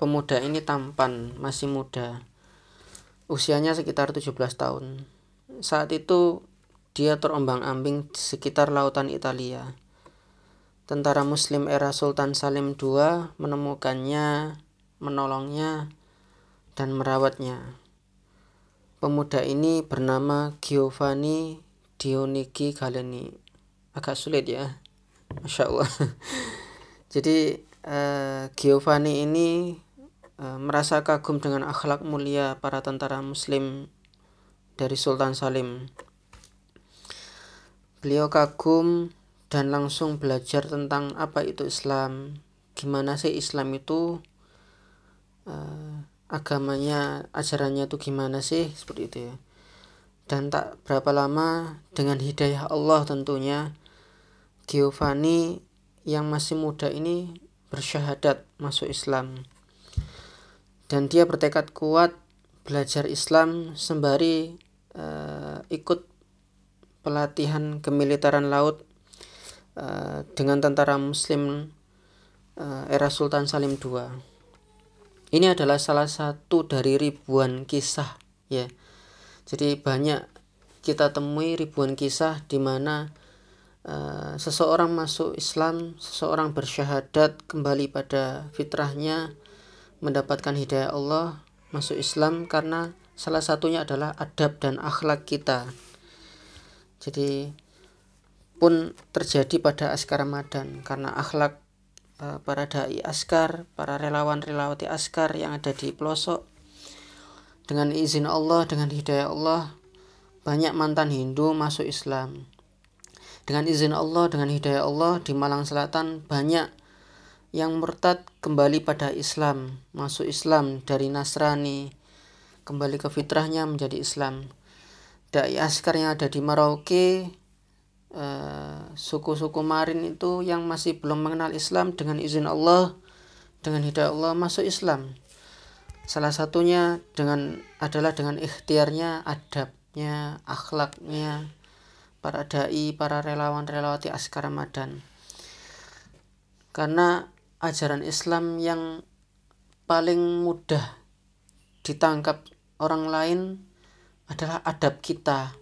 pemuda ini tampan masih muda. Usianya sekitar 17 tahun. Saat itu dia terombang-ambing di sekitar lautan Italia. Tentara muslim era Sultan Salim II menemukannya menolongnya dan merawatnya. Pemuda ini bernama Giovanni Dionigi Galeni. Agak sulit ya Masya Allah. Jadi uh, Giovanni ini merasa kagum dengan akhlak mulia para tentara muslim dari Sultan Salim. Beliau kagum dan langsung belajar tentang apa itu Islam. Gimana sih Islam itu? Uh, agamanya ajarannya itu gimana sih? Seperti itu ya. Dan tak berapa lama dengan hidayah Allah tentunya Giovanni yang masih muda ini bersyahadat masuk Islam dan dia bertekad kuat belajar Islam sembari uh, ikut pelatihan kemiliteran laut uh, dengan tentara muslim uh, era Sultan Salim II ini adalah salah satu dari ribuan kisah ya. Jadi banyak kita temui ribuan kisah di mana uh, seseorang masuk Islam, seseorang bersyahadat kembali pada fitrahnya, mendapatkan hidayah Allah, masuk Islam karena salah satunya adalah adab dan akhlak kita. Jadi pun terjadi pada Askar Ramadan karena akhlak uh, para dai Askar, para relawan relawati Askar yang ada di pelosok dengan izin Allah, dengan hidayah Allah, banyak mantan Hindu masuk Islam. Dengan izin Allah, dengan hidayah Allah, di Malang Selatan banyak yang murtad kembali pada Islam, masuk Islam dari Nasrani, kembali ke fitrahnya menjadi Islam. Dai askar yang ada di Merauke, eh, suku-suku Marin itu yang masih belum mengenal Islam dengan izin Allah, dengan hidayah Allah masuk Islam Salah satunya dengan adalah dengan ikhtiarnya, adabnya, akhlaknya para dai, para relawan relawati askar Ramadan. Karena ajaran Islam yang paling mudah ditangkap orang lain adalah adab kita.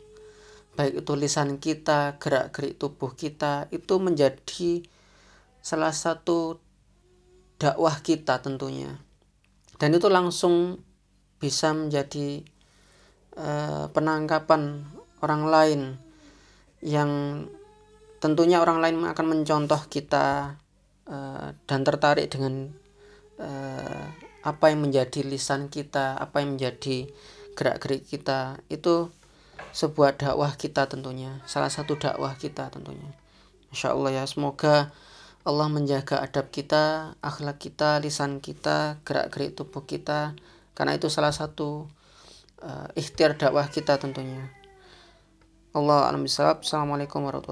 Baik itu lisan kita, gerak-gerik tubuh kita itu menjadi salah satu dakwah kita tentunya dan itu langsung bisa menjadi uh, penangkapan orang lain yang tentunya orang lain akan mencontoh kita uh, dan tertarik dengan uh, apa yang menjadi lisan kita, apa yang menjadi gerak-gerik kita itu sebuah dakwah kita tentunya, salah satu dakwah kita tentunya. Insya Allah ya, semoga Allah menjaga adab kita, akhlak kita, lisan kita, gerak-gerik tubuh kita. Karena itu salah satu uh, ikhtiar dakwah kita tentunya. Allah bisawab. Assalamualaikum warahmatullahi